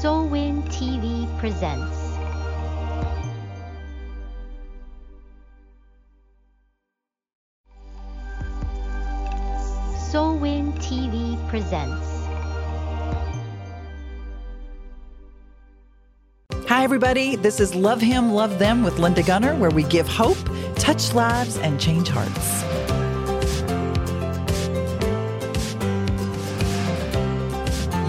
SOLWIN TV presents. SOLWIN TV presents. Hi, everybody. This is Love Him, Love Them with Linda Gunter, where we give hope, touch lives, and change hearts.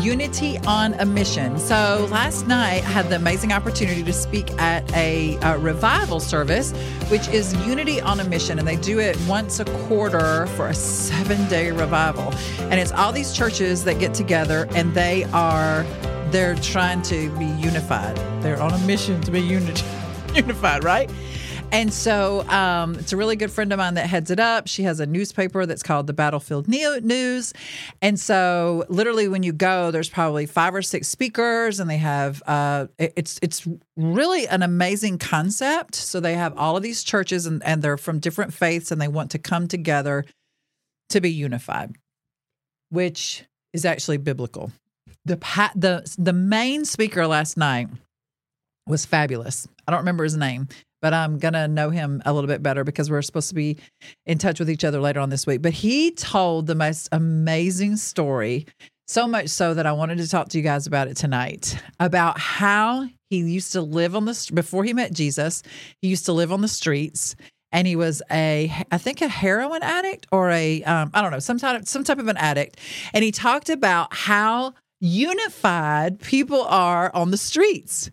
Unity on a Mission. So last night I had the amazing opportunity to speak at a, a, revival service, which is Unity on a Mission, and they do it once a quarter for a seven day revival. And it's all these churches that get together and they are they're trying to be unified. They're on a mission to be unity, unified, right? And so um, it's a really good friend of mine that heads it up. She has a newspaper that's called the Battlefield News. And so literally when you go, there's probably five or six speakers and they have uh, it's it's really an amazing concept. So they have all of these churches and, and they're from different faiths and they want to come together to be unified, which is actually biblical. The the the main speaker last night was fabulous. I don't remember his name, but I'm going to know him a little bit better because we're supposed to be in touch with each other later on this week. But he told the most amazing story, so much so that I wanted to talk to you guys about it tonight about how he used to live on the before he met Jesus, he used to live on the streets and he was a I think a heroin addict or a um, I don't know, some type some type of an addict. And he talked about how unified people are on the streets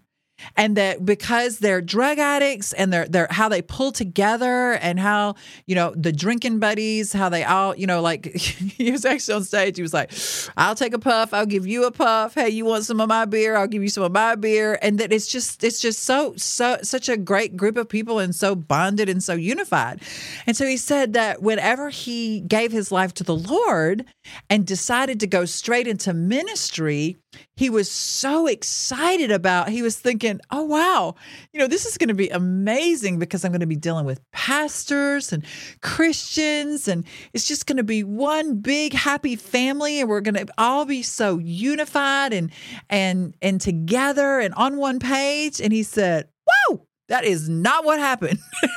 and that because they're drug addicts and they're they're how they pull together and how you know the drinking buddies how they all you know like he was actually on stage. He was like i'll take a puff. I'll give you a puff. Hey you want some of my beer? I'll give you some of my beer. And that it's just it's just so so such a great group of people and so bonded and so unified. And so he said that whenever he gave his life to the lord and decided to go straight into ministry he was so excited about he was thinking oh wow you know this is going to be amazing because i'm going to be dealing with pastors and christians and it's just going to be one big happy family and we're going to all be so unified and and and together and on one page. And he said whoa that is not what happened.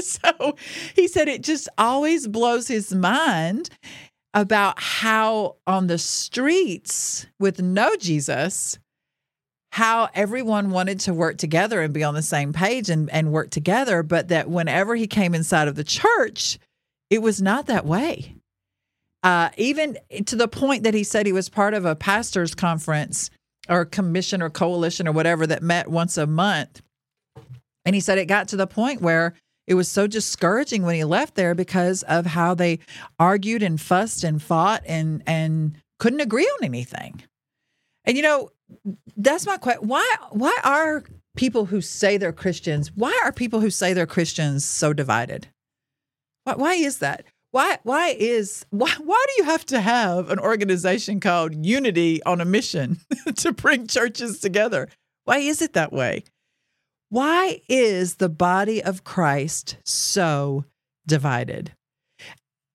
So he said it just always blows his mind about how on the streets with no Jesus, how everyone wanted to work together and be on the same page and, and work together, but that whenever he came inside of the church, it was not that way. Uh, even to the point that he said he was part of a pastor's conference or commission or coalition or whatever that met once a month. And he said it got to the point where it was so discouraging when he left there because of how they argued and fussed and fought and and couldn't agree on anything. And you know, that's my question. Why why are people who say they're Christians, why are people who say they're Christians so divided? Why, why is that? Why why is why why do you have to have an organization called Unity on a mission to bring churches together? Why is it that way? Why is the body of Christ so divided?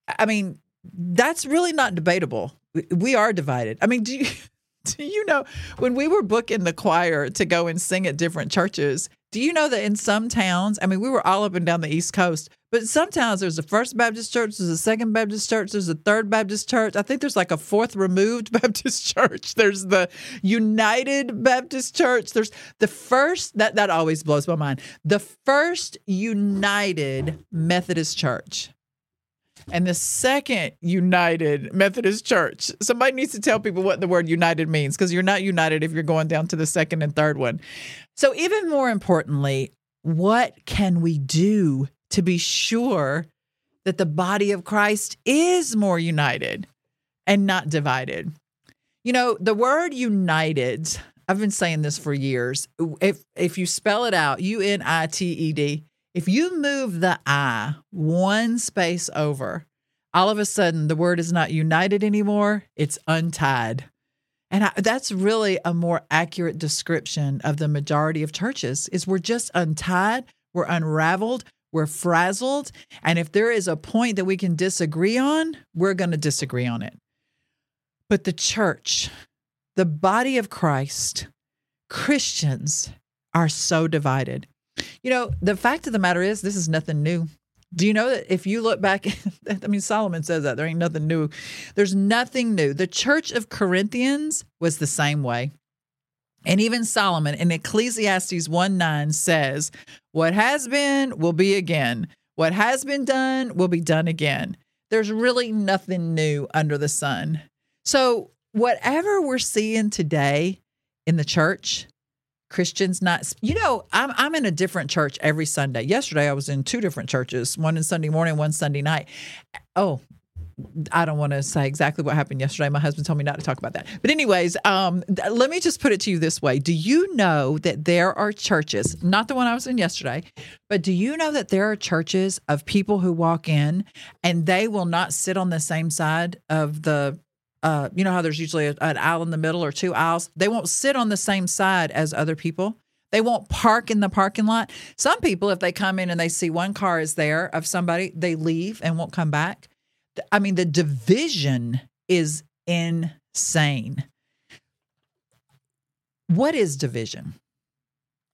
I mean, that's really not debatable. We are divided. I mean, do you do you know when we were booking the choir to go and sing at different churches, do you know that in some towns, I mean, we were all up and down the East Coast, but sometimes there's a First Baptist Church, there's a Second Baptist Church, there's a Third Baptist Church. I think there's like a fourth removed Baptist Church. There's the United Baptist Church. There's the first that that always blows my mind. The first United Methodist Church and the second United Methodist Church. Somebody needs to tell people what the word united means because you're not united if you're going down to the second and third one. So, even more importantly, what can we do to be sure that the body of Christ is more united and not divided? You know, the word united, I've been saying this for years. If if you spell it out, U N I T E D, if you move the I one space over, all of a sudden the word is not united anymore, it's untied. And I, that's really a more accurate description of the majority of churches is we're just untied, we're unraveled, we're frazzled, and if there is a point that we can disagree on, we're going to disagree on it. But the church, the body of Christ, Christians are so divided. You know, the fact of the matter is, this is nothing new. Do you know that if you look back, I mean, Solomon says that there ain't nothing new. There's nothing new. The church of Corinthians was the same way. And even Solomon in Ecclesiastes 1 9 says, What has been will be again. What has been done will be done again. There's really nothing new under the sun. So, whatever we're seeing today in the church, Christians not you know I'm I'm in a different church every Sunday. Yesterday I was in two different churches, one in Sunday morning, one Sunday night. Oh, I don't want to say exactly what happened yesterday. My husband told me not to talk about that. But anyways, um, th- let me just put it to you this way: Do you know that there are churches, not the one I was in yesterday, but do you know that there are churches of people who walk in and they will not sit on the same side of the uh, you know how there's usually a, an aisle in the middle or two aisles. They won't sit on the same side as other people. They won't park in the parking lot. Some people, if they come in and they see one car is there of somebody, they leave and won't come back. I mean, the division is insane. What is division?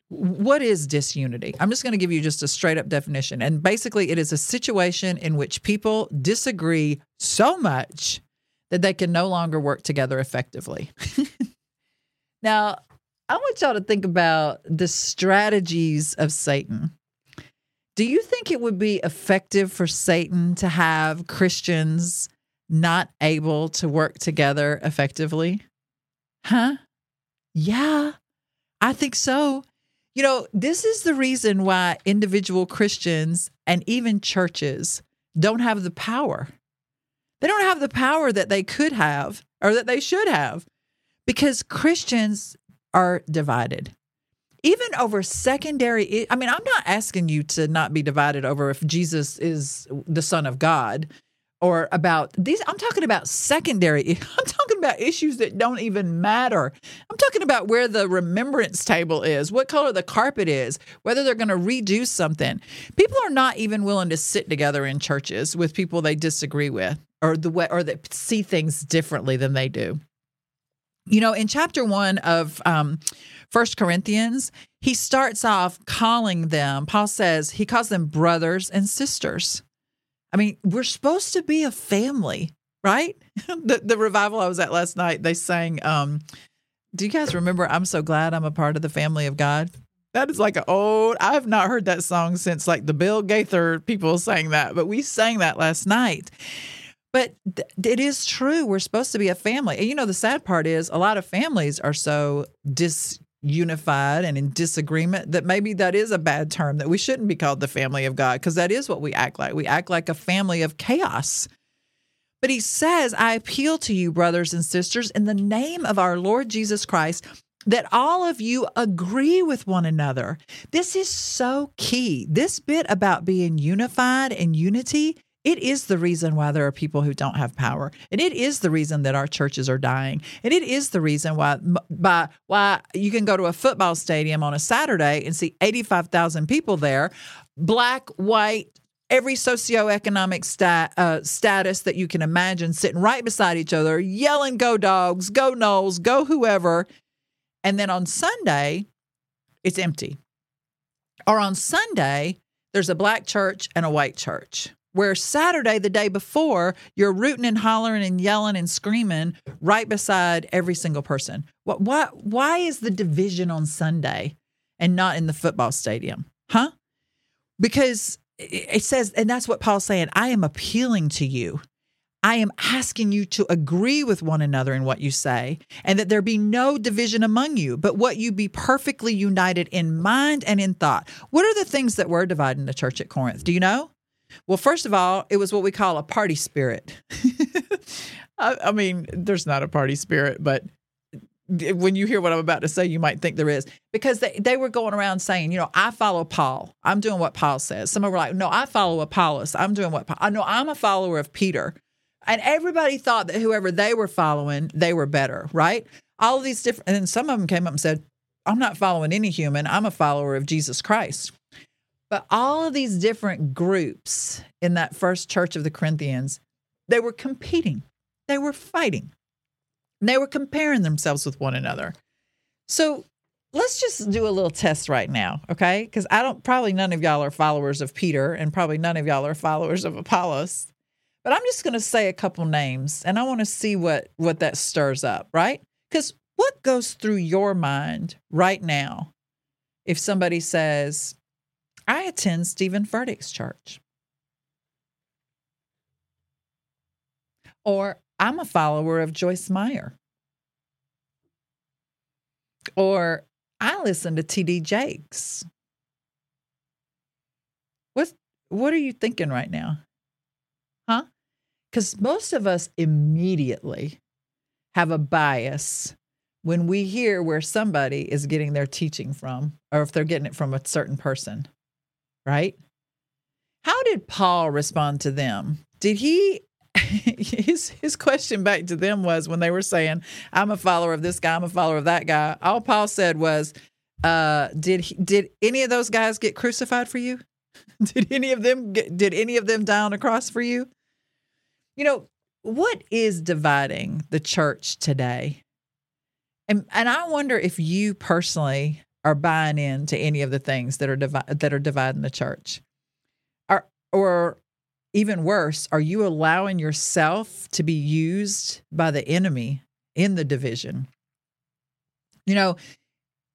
What is disunity? I'm just going to give you just a straight up definition. And basically, it is a situation in which people disagree so much that they can no longer work together effectively. now, I want y'all to think about the strategies of Satan. Do you think it would be effective for Satan to have Christians not able to work together effectively? Huh? Yeah, I think so. You know, this is the reason why individual Christians and even churches don't have the power they don't have the power that they could have or that they should have because Christians are divided. Even over secondary, I mean, I'm not asking you to not be divided over if Jesus is the Son of God or about these. I'm talking about secondary. I'm talking about issues that don't even matter. I'm talking about where the remembrance table is, what color the carpet is, whether they're going to redo something. People are not even willing to sit together in churches with people they disagree with or the way or that see things differently than they do. You know, in chapter one of um, First Corinthians, he starts off calling them. Paul says he calls them brothers and sisters. I mean, we're supposed to be a family, right? the, the revival I was at last night, they sang. Um, do you guys remember? I'm so glad I'm a part of the family of God. That is like an old. I have not heard that song since like the Bill Gaither people sang that, but we sang that last night. But th- it is true. We're supposed to be a family. And you know, the sad part is a lot of families are so disunified and in disagreement that maybe that is a bad term, that we shouldn't be called the family of God, because that is what we act like. We act like a family of chaos. But he says, I appeal to you, brothers and sisters, in the name of our Lord Jesus Christ, that all of you agree with one another. This is so key. This bit about being unified and unity it is the reason why there are people who don't have power. And it is the reason that our churches are dying. And it is the reason why by why you can go to a football stadium on a Saturday and see 85,000 people there, black, white, every socioeconomic stat, uh, status that you can imagine sitting right beside each other, yelling, go dogs, go Noles, go whoever. And then on Sunday, it's empty. Or on Sunday, there's a black church and a white church where Saturday, the day before, you're rooting and hollering and yelling and screaming right beside every single person. What, why, why is the division on Sunday and not in the football stadium? Huh? Because it says, and that's what Paul's saying I am appealing to you. I am asking you to agree with one another in what you say, and that there be no division among you, but what you be perfectly united in mind and in thought. What are the things that were dividing the church at Corinth? Do you know? Well, first of all, it was what we call a party spirit. I, I, mean, there's not a party spirit, but when you hear what I'm about to say, you might think there is because they, they were going around saying, you know, I follow Paul. I'm doing what Paul says. Some were like, no, I follow Apollos. I'm doing what Paul. I know I'm a follower of Peter. And everybody thought that whoever they were following, they were better, right? All of these different, and then some of them came up and said, I'm not following any human. I'm a follower of Jesus Christ. But all of these different groups in that first church of the Corinthians, they were competing, they were fighting, they were comparing themselves with one another. So let's just do a little test right now, okay? Because I don't, probably none of y'all are followers of Peter, and probably none of y'all are followers of Apollos. But I'm just going to say a couple names, and I want to see what what that stirs up, right? Because what goes through your mind right now if somebody says, "I attend Steven Furtick's church," or "I'm a follower of Joyce Meyer," or I listen to TD Jakes. What what are you thinking right now? Huh? Cuz most of us immediately have a bias when we hear where somebody is getting their teaching from or if they're getting it from a certain person. Right? How did Paul respond to them? Did he his his question back to them was when they were saying, "I'm a follower of this guy, I'm a follower of that guy." All Paul said was, uh, "Did he, did any of those guys get crucified for you? did any of them get, did any of them die on a cross for you?" You know what is dividing the church today, and and I wonder if you personally are buying into any of the things that are divi- that are dividing the church, or or even worse, are you allowing yourself to be used by the enemy in the division? You know,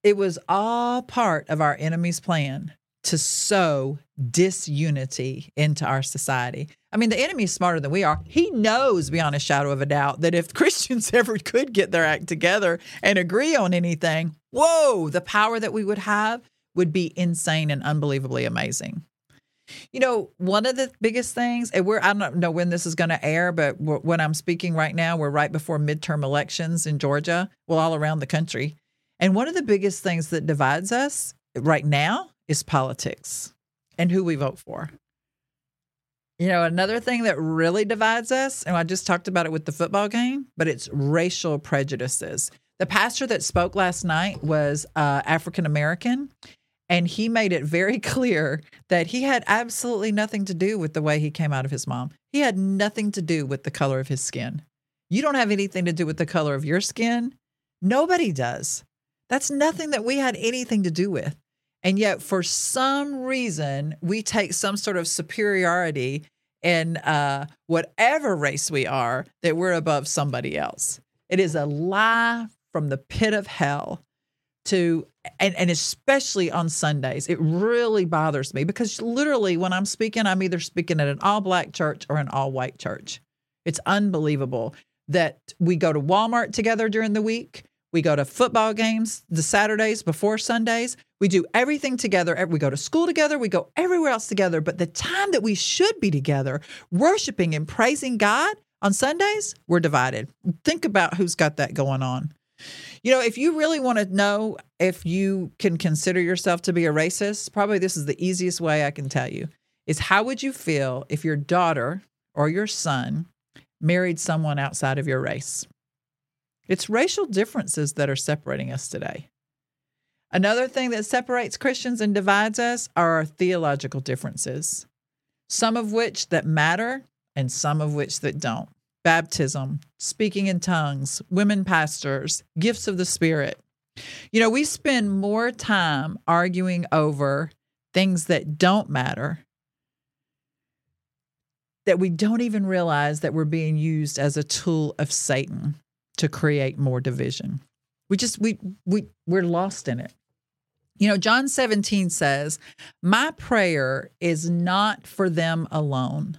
it was all part of our enemy's plan to sow disunity into our society. I mean, the enemy is smarter than we are. He knows beyond a shadow of a doubt that if Christians ever could get their act together and agree on anything, whoa, the power that we would have would be insane and unbelievably amazing. You know, one of the biggest things, and we're, I don't know when this is going to air, but when I'm speaking right now, we're right before midterm elections in Georgia, well, all around the country. And one of the biggest things that divides us right now is politics and who we vote for. You know, another thing that really divides us, and I just talked about it with the football game, but it's racial prejudices. The pastor that spoke last night was uh, African American, and he made it very clear that he had absolutely nothing to do with the way he came out of his mom. He had nothing to do with the color of his skin. You don't have anything to do with the color of your skin. Nobody does. That's nothing that we had anything to do with. And yet, for some reason, we take some sort of superiority in uh, whatever race we are that we're above somebody else. It is a lie from the pit of hell to and, and especially on Sundays, it really bothers me because literally when I'm speaking, I'm either speaking at an all black church or an all white church. It's unbelievable that we go to Walmart together during the week. We go to football games the Saturdays before Sundays. We do everything together. We go to school together. We go everywhere else together. But the time that we should be together, worshiping and praising God on Sundays, we're divided. Think about who's got that going on. You know, if you really want to know if you can consider yourself to be a racist, probably this is the easiest way I can tell you is how would you feel if your daughter or your son married someone outside of your race? It's racial differences that are separating us today. Another thing that separates Christians and divides us are our theological differences, some of which that matter and some of which that don't baptism, speaking in tongues, women pastors, gifts of the Spirit. You know, we spend more time arguing over things that don't matter that we don't even realize that we're being used as a tool of Satan to create more division. We just we we we're lost in it. You know, John 17 says, "My prayer is not for them alone,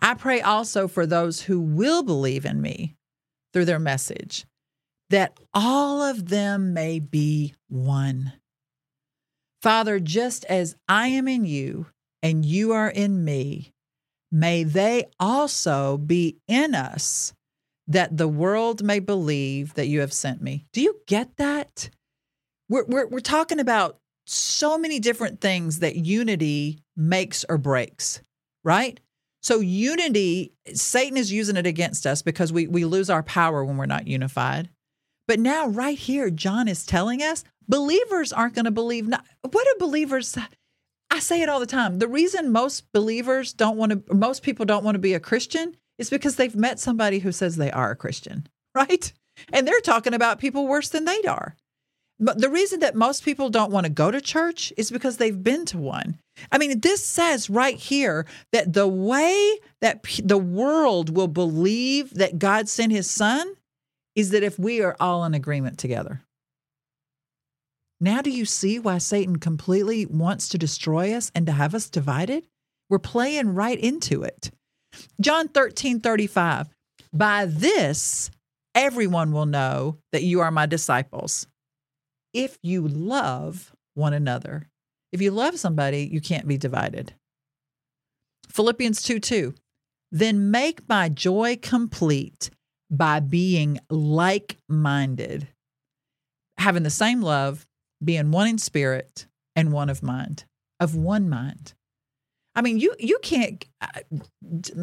I pray also for those who will believe in me through their message, that all of them may be one. Father, just as I am in you and you are in me, may they also be in us, that the world may believe that you have sent me. Do you get that? We're, we're, we're talking about so many different things that unity makes or breaks, right? So unity, Satan is using it against us because we we lose our power when we're not unified. But now, right here, John is telling us believers aren't going to believe. Not, what do believers? I say it all the time. The reason most believers don't want to, most people don't want to be a Christian is because they've met somebody who says they are a Christian, right? And they're talking about people worse than they are. But the reason that most people don't want to go to church is because they've been to one. I mean, this says right here that the way that p- the world will believe that God sent his son is that if we are all in agreement together. Now, do you see why Satan completely wants to destroy us and to have us divided? We're playing right into it. John 13 35. By this, everyone will know that you are my disciples if you love one another. If you love somebody, you can't be divided. Philippians 2 2. Then make my joy complete by being like minded, having the same love, being one in spirit and one of mind, of one mind. I mean, you you can't. uh,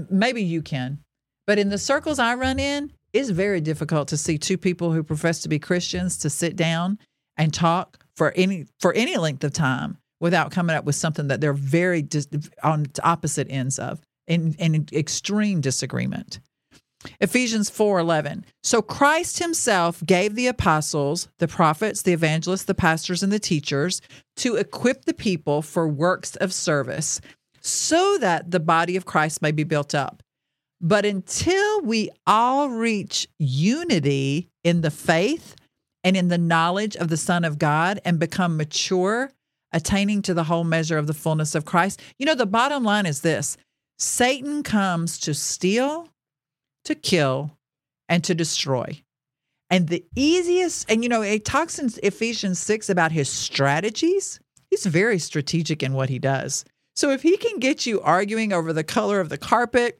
Maybe you can, but in the circles I run in, it's very difficult to see two people who profess to be Christians to sit down and talk for any for any length of time without coming up with something that they're very dis- on opposite ends of in, in extreme disagreement. Ephesians 4:11. So Christ himself gave the apostles, the prophets, the evangelists, the pastors and the teachers to equip the people for works of service so that the body of Christ may be built up. But until we all reach unity in the faith and in the knowledge of the Son of God and become mature, attaining to the whole measure of the fullness of Christ, you know, the bottom line is this Satan comes to steal, to kill, and to destroy. And the easiest, and you know, it talks in Ephesians 6 about his strategies. He's very strategic in what he does. So if he can get you arguing over the color of the carpet,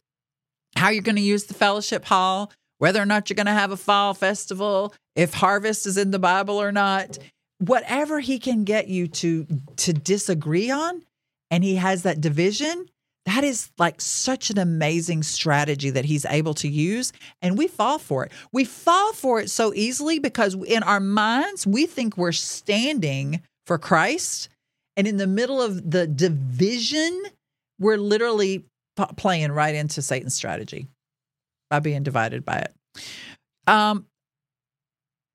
how you're going to use the fellowship hall, whether or not you're going to have a fall festival, if harvest is in the Bible or not, whatever he can get you to to disagree on, and he has that division, that is like such an amazing strategy that he's able to use and we fall for it. We fall for it so easily because in our minds we think we're standing for Christ and in the middle of the division we're literally p- playing right into Satan's strategy by being divided by it. Um,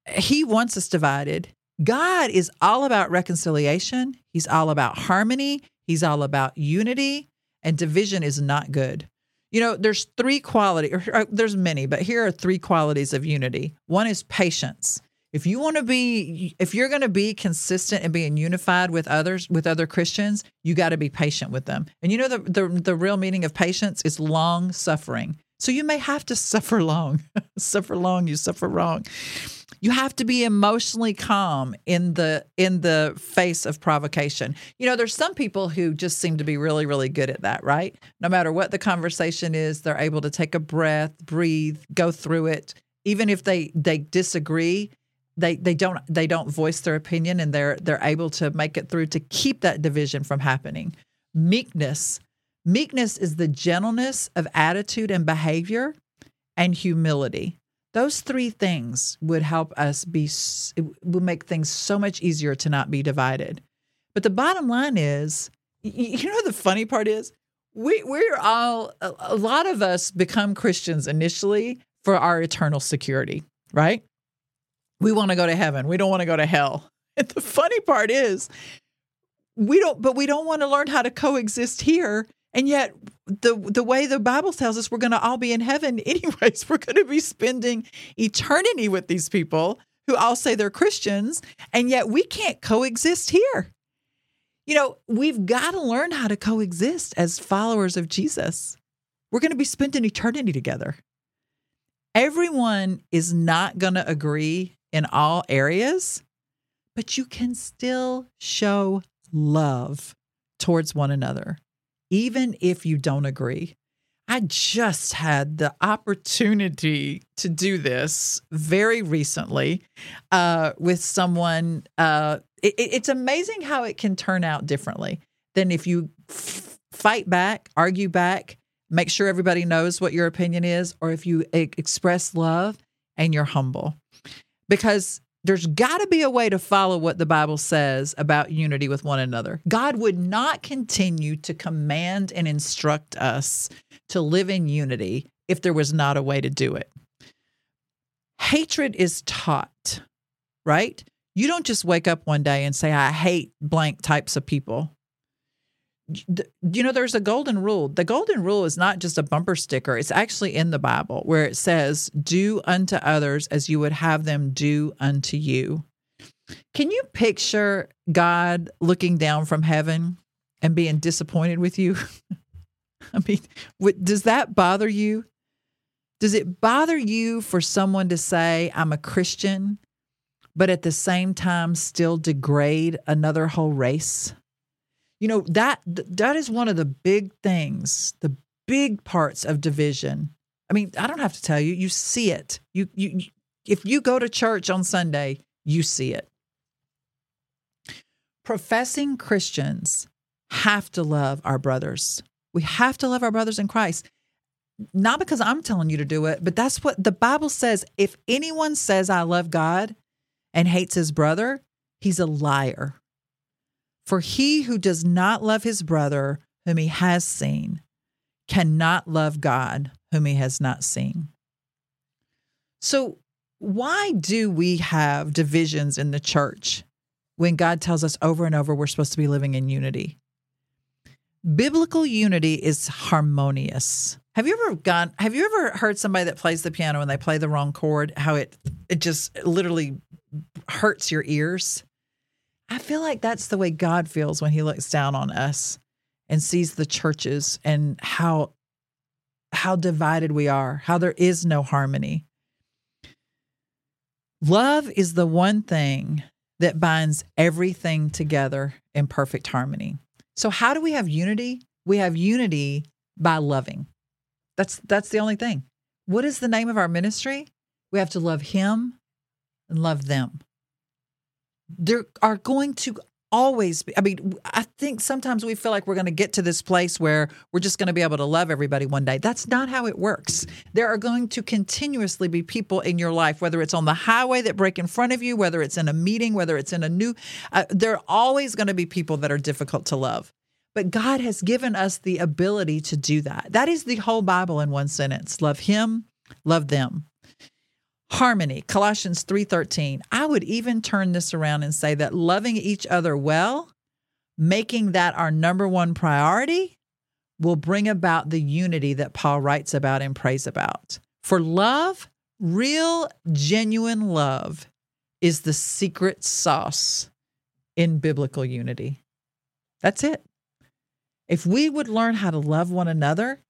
he wants us divided. God is all about reconciliation. He's all about harmony. He's all about unity, and division is not good. You know, there's three quality, or, or there's many, but here are three qualities of unity. One is patience. If you want to be, if you're going to be consistent and being unified with others, with other Christians, you got to be patient with them. And you know, the, the the real meaning of patience is long suffering. So you may have to suffer long, suffer long, you suffer wrong. You have to be emotionally calm in the in the face of provocation. You know, there's some people who just seem to be really really good at that, right? No matter what the conversation is, they're able to take a breath, breathe, go through it. Even if they they disagree, they they don't they don't voice their opinion and they're they're able to make it through to keep that division from happening. Meekness. Meekness is the gentleness of attitude and behavior and humility. Those three things would help us be, would make things so much easier to not be divided. But the bottom line is, you know, the funny part is, we, we're all, a lot of us become Christians initially for our eternal security, right? We want to go to heaven. We don't want to go to hell. And the funny part is, we don't, but we don't want to learn how to coexist here. And yet, the the way the Bible tells us we're going to all be in heaven anyways. We're going to be spending eternity with these people who all say they're Christians, and yet we can't coexist here. You know, we've got to learn how to coexist as followers of Jesus. We're going to be spending eternity together. Everyone is not going to agree in all areas, but you can still show love towards one another even if you don't agree. I just had the opportunity to do this very recently uh, with someone. Uh, it, it's amazing how it can turn out differently than if you f- fight back, argue back, make sure everybody knows what your opinion is, or if you e- express love and you're humble. Because there's got to be a way to follow what the Bible says about unity with one another. God would not continue to command and instruct us to live in unity if there was not a way to do it. Hatred is taught, right? You don't just wake up one day and say, I hate blank types of people. You know, there's a golden rule. The golden rule is not just a bumper sticker, it's actually in the Bible where it says, Do unto others as you would have them do unto you. Can you picture God looking down from heaven and being disappointed with you? I mean, does that bother you? Does it bother you for someone to say, I'm a Christian, but at the same time still degrade another whole race? You know, that that is one of the big things, the big parts of division. I mean, I don't have to tell you, you see it. You you if you go to church on Sunday, you see it. Professing Christians have to love our brothers. We have to love our brothers in Christ not because I'm telling you to do it, but that's what the Bible says. If anyone says, I love God and hates his brother, he's a liar. For he who does not love his brother whom he has seen cannot love God whom he has not seen. So, why do we have divisions in the church when God tells us over and over we're supposed to be living in unity? Biblical unity is harmonious. Have you ever gone? Have you ever heard somebody that plays the piano and they play the wrong chord? How it it just literally hurts your ears. I feel like that's the way God feels when He looks down on us and sees the churches and how how divided we are, how there is no harmony. Love is the one thing that binds everything together in perfect harmony. So, how do we have unity? We have unity by loving. That's that's the only thing. What is the name of our ministry? We have to love him and love them. There are going to always be I mean, I think sometimes we feel like we're going to get to this place where we're just going to be able to love everybody one day. That's not how it works. There are going to continuously be people in your life whether it's on the highway that break in front of you, whether it's in a meeting, whether it's in a new uh, there are always going to be people that are difficult to love. But God has given us the ability to do that. That is the whole Bible in one sentence. Love him, love them. Harmony, Colossians 3:13. I would even turn this around and say that loving each other well, making that our number one priority, will bring about the unity that Paul writes about and prays about. For love, real genuine love is the secret sauce in biblical unity. That's it. If we would learn how to love one another,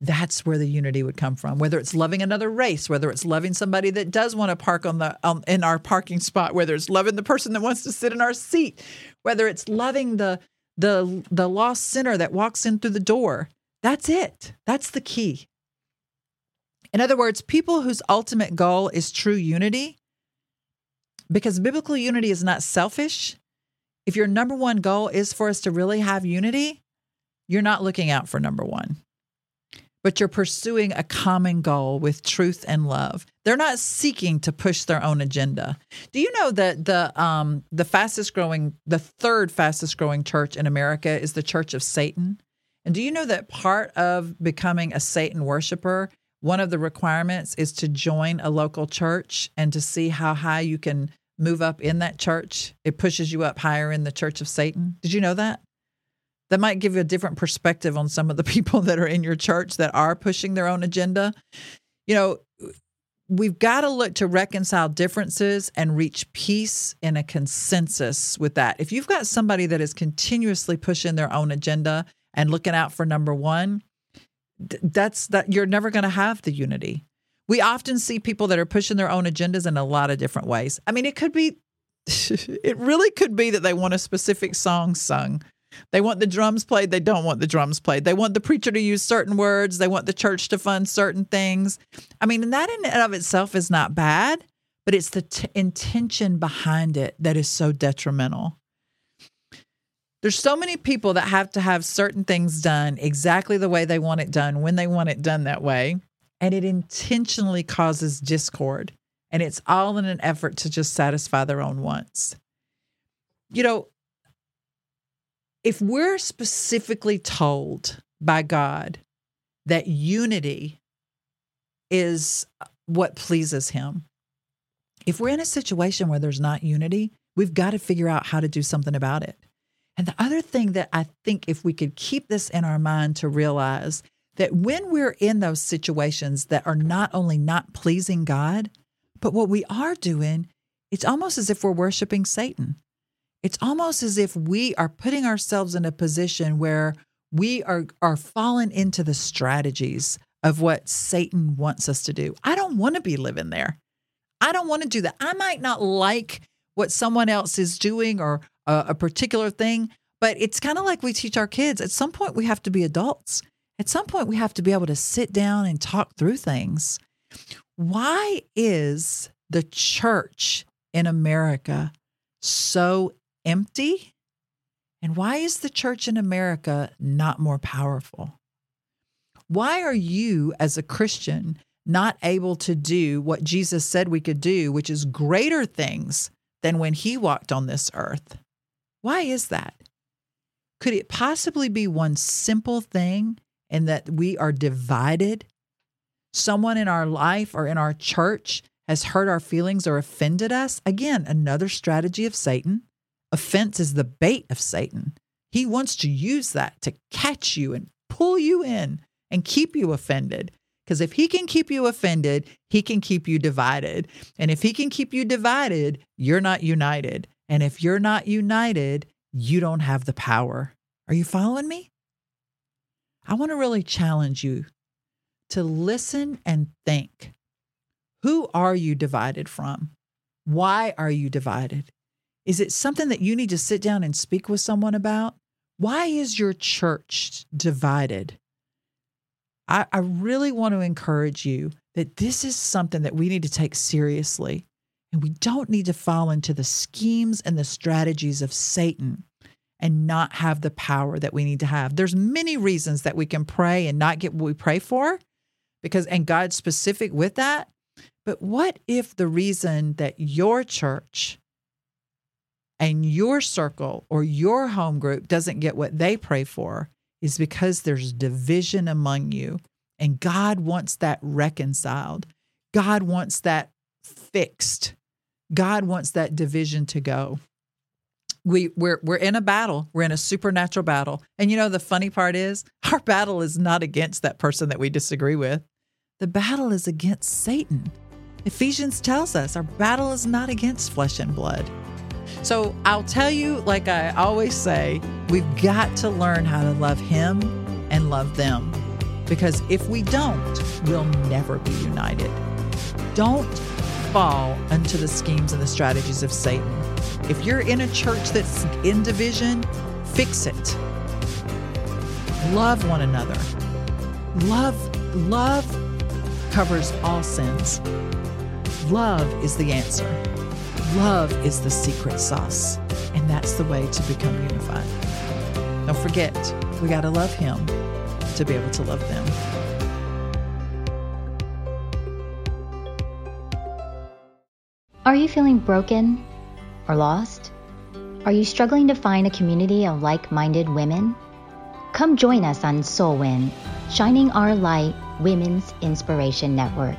that's where the unity would come from. Whether it's loving another race, whether it's loving somebody that does want to park on the um, in our parking spot, whether it's loving the person that wants to sit in our seat, whether it's loving the the the lost sinner that walks in through the door. That's it. That's the key. In other words, people whose ultimate goal is true unity, because biblical unity is not selfish. If your number one goal is for us to really have unity, you're not looking out for number one, but you're pursuing a common goal with truth and love. They're not seeking to push their own agenda. Do you know that the um, the fastest growing, the third fastest growing church in America is the Church of Satan? And do you know that part of becoming a Satan worshiper, one of the requirements is to join a local church and to see how high you can move up in that church? It pushes you up higher in the Church of Satan. Did you know that? That might give you a different perspective on some of the people that are in your church that are pushing their own agenda. You know, we've got to look to reconcile differences and reach peace in a consensus with that. If you've got somebody that is continuously pushing their own agenda and looking out for number 1, that's that you're never going to have the unity. We often see people that are pushing their own agendas in a lot of different ways. I mean, it could be it really could be that they want a specific song sung they want the drums played. They don't want the drums played. They want the preacher to use certain words. They want the church to fund certain things. I mean, and that in and of itself is not bad, but it's the t- intention behind it that is so detrimental. There's so many people that have to have certain things done exactly the way they want it done, when they want it done that way. And it intentionally causes discord. And it's all in an effort to just satisfy their own wants. You know, if we're specifically told by God that unity is what pleases him, If we're in a situation where there's not unity, we've got to figure out how to do something about it. And the other thing that I think if we could keep this in our mind to realize that when we're in those situations that are not only not pleasing God, but what we are doing, it's almost as if we're worshiping Satan. It's almost as if we are putting ourselves in a position where we are, are falling into the strategies of what Satan wants us to do. I don't want to be living there. I don't want to do that. I might not like what someone else is doing or a, a particular thing, but it's kind of like we teach our kids. At some point, we have to be adults. At some point, we have to be able to sit down and talk through things. Why is the church in America so empty? And why is the church in America not more powerful? Why are you, as a Christian, not able to do what Jesus said we could do, which is greater things than when he walked on this earth? Why is that? Could it possibly be one simple thing in that we are divided? Someone in our life or in our church has hurt our feelings or offended us? Again, another strategy of Satan. Offense is the bait of Satan. He wants to use that to catch you and pull you in and keep you offended. Because if he can keep you offended, he can keep you divided. And if he can keep you divided, you're not united. And if you're not united, you don't have the power. Are you following me? I want to really challenge you to listen and think. Who are you divided from? Why are you divided? Is it something that you need to sit down and speak with someone about? Why is your church divided? I, I really want to encourage you that this is something that we need to take seriously. And we don't need to fall into the schemes and the strategies of Satan and not have the power that we need to have. There's many reasons that we can pray and not get what we pray for because and God's specific with that. But what if the reason that your church and your circle or your home group doesn't get what they pray for is because there's division among you and God wants that reconciled. God wants that fixed. God wants that division to go. We we're we're in a battle. We're in a supernatural battle. And you know the funny part is our battle is not against that person that we disagree with. The battle is against Satan. Ephesians tells us our battle is not against flesh and blood. So I'll tell you, like I always say, we've got to learn how to love Him and love them. Because if we don't, we'll never be united. Don't fall into the schemes and the strategies of Satan. If you're in a church that's in division, fix it. Love one another. Love, love covers all sins. Love is the answer. Love is the secret sauce. And that's the way to become unified. Don't forget, we got to love Him to be able to love them. Are you feeling broken or lost? Are you struggling to find a community of like minded women? Come join us on SOLWIN, Shining Our Light Women's Inspiration Network.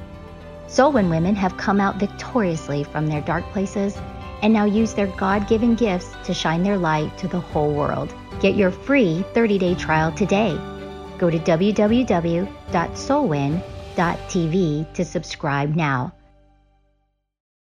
SOLWIN women have come out victoriously from their dark places and now use their God given gifts to shine their light to the whole world. Get your free 30 day trial today. Go to www.solwin.tv to subscribe now.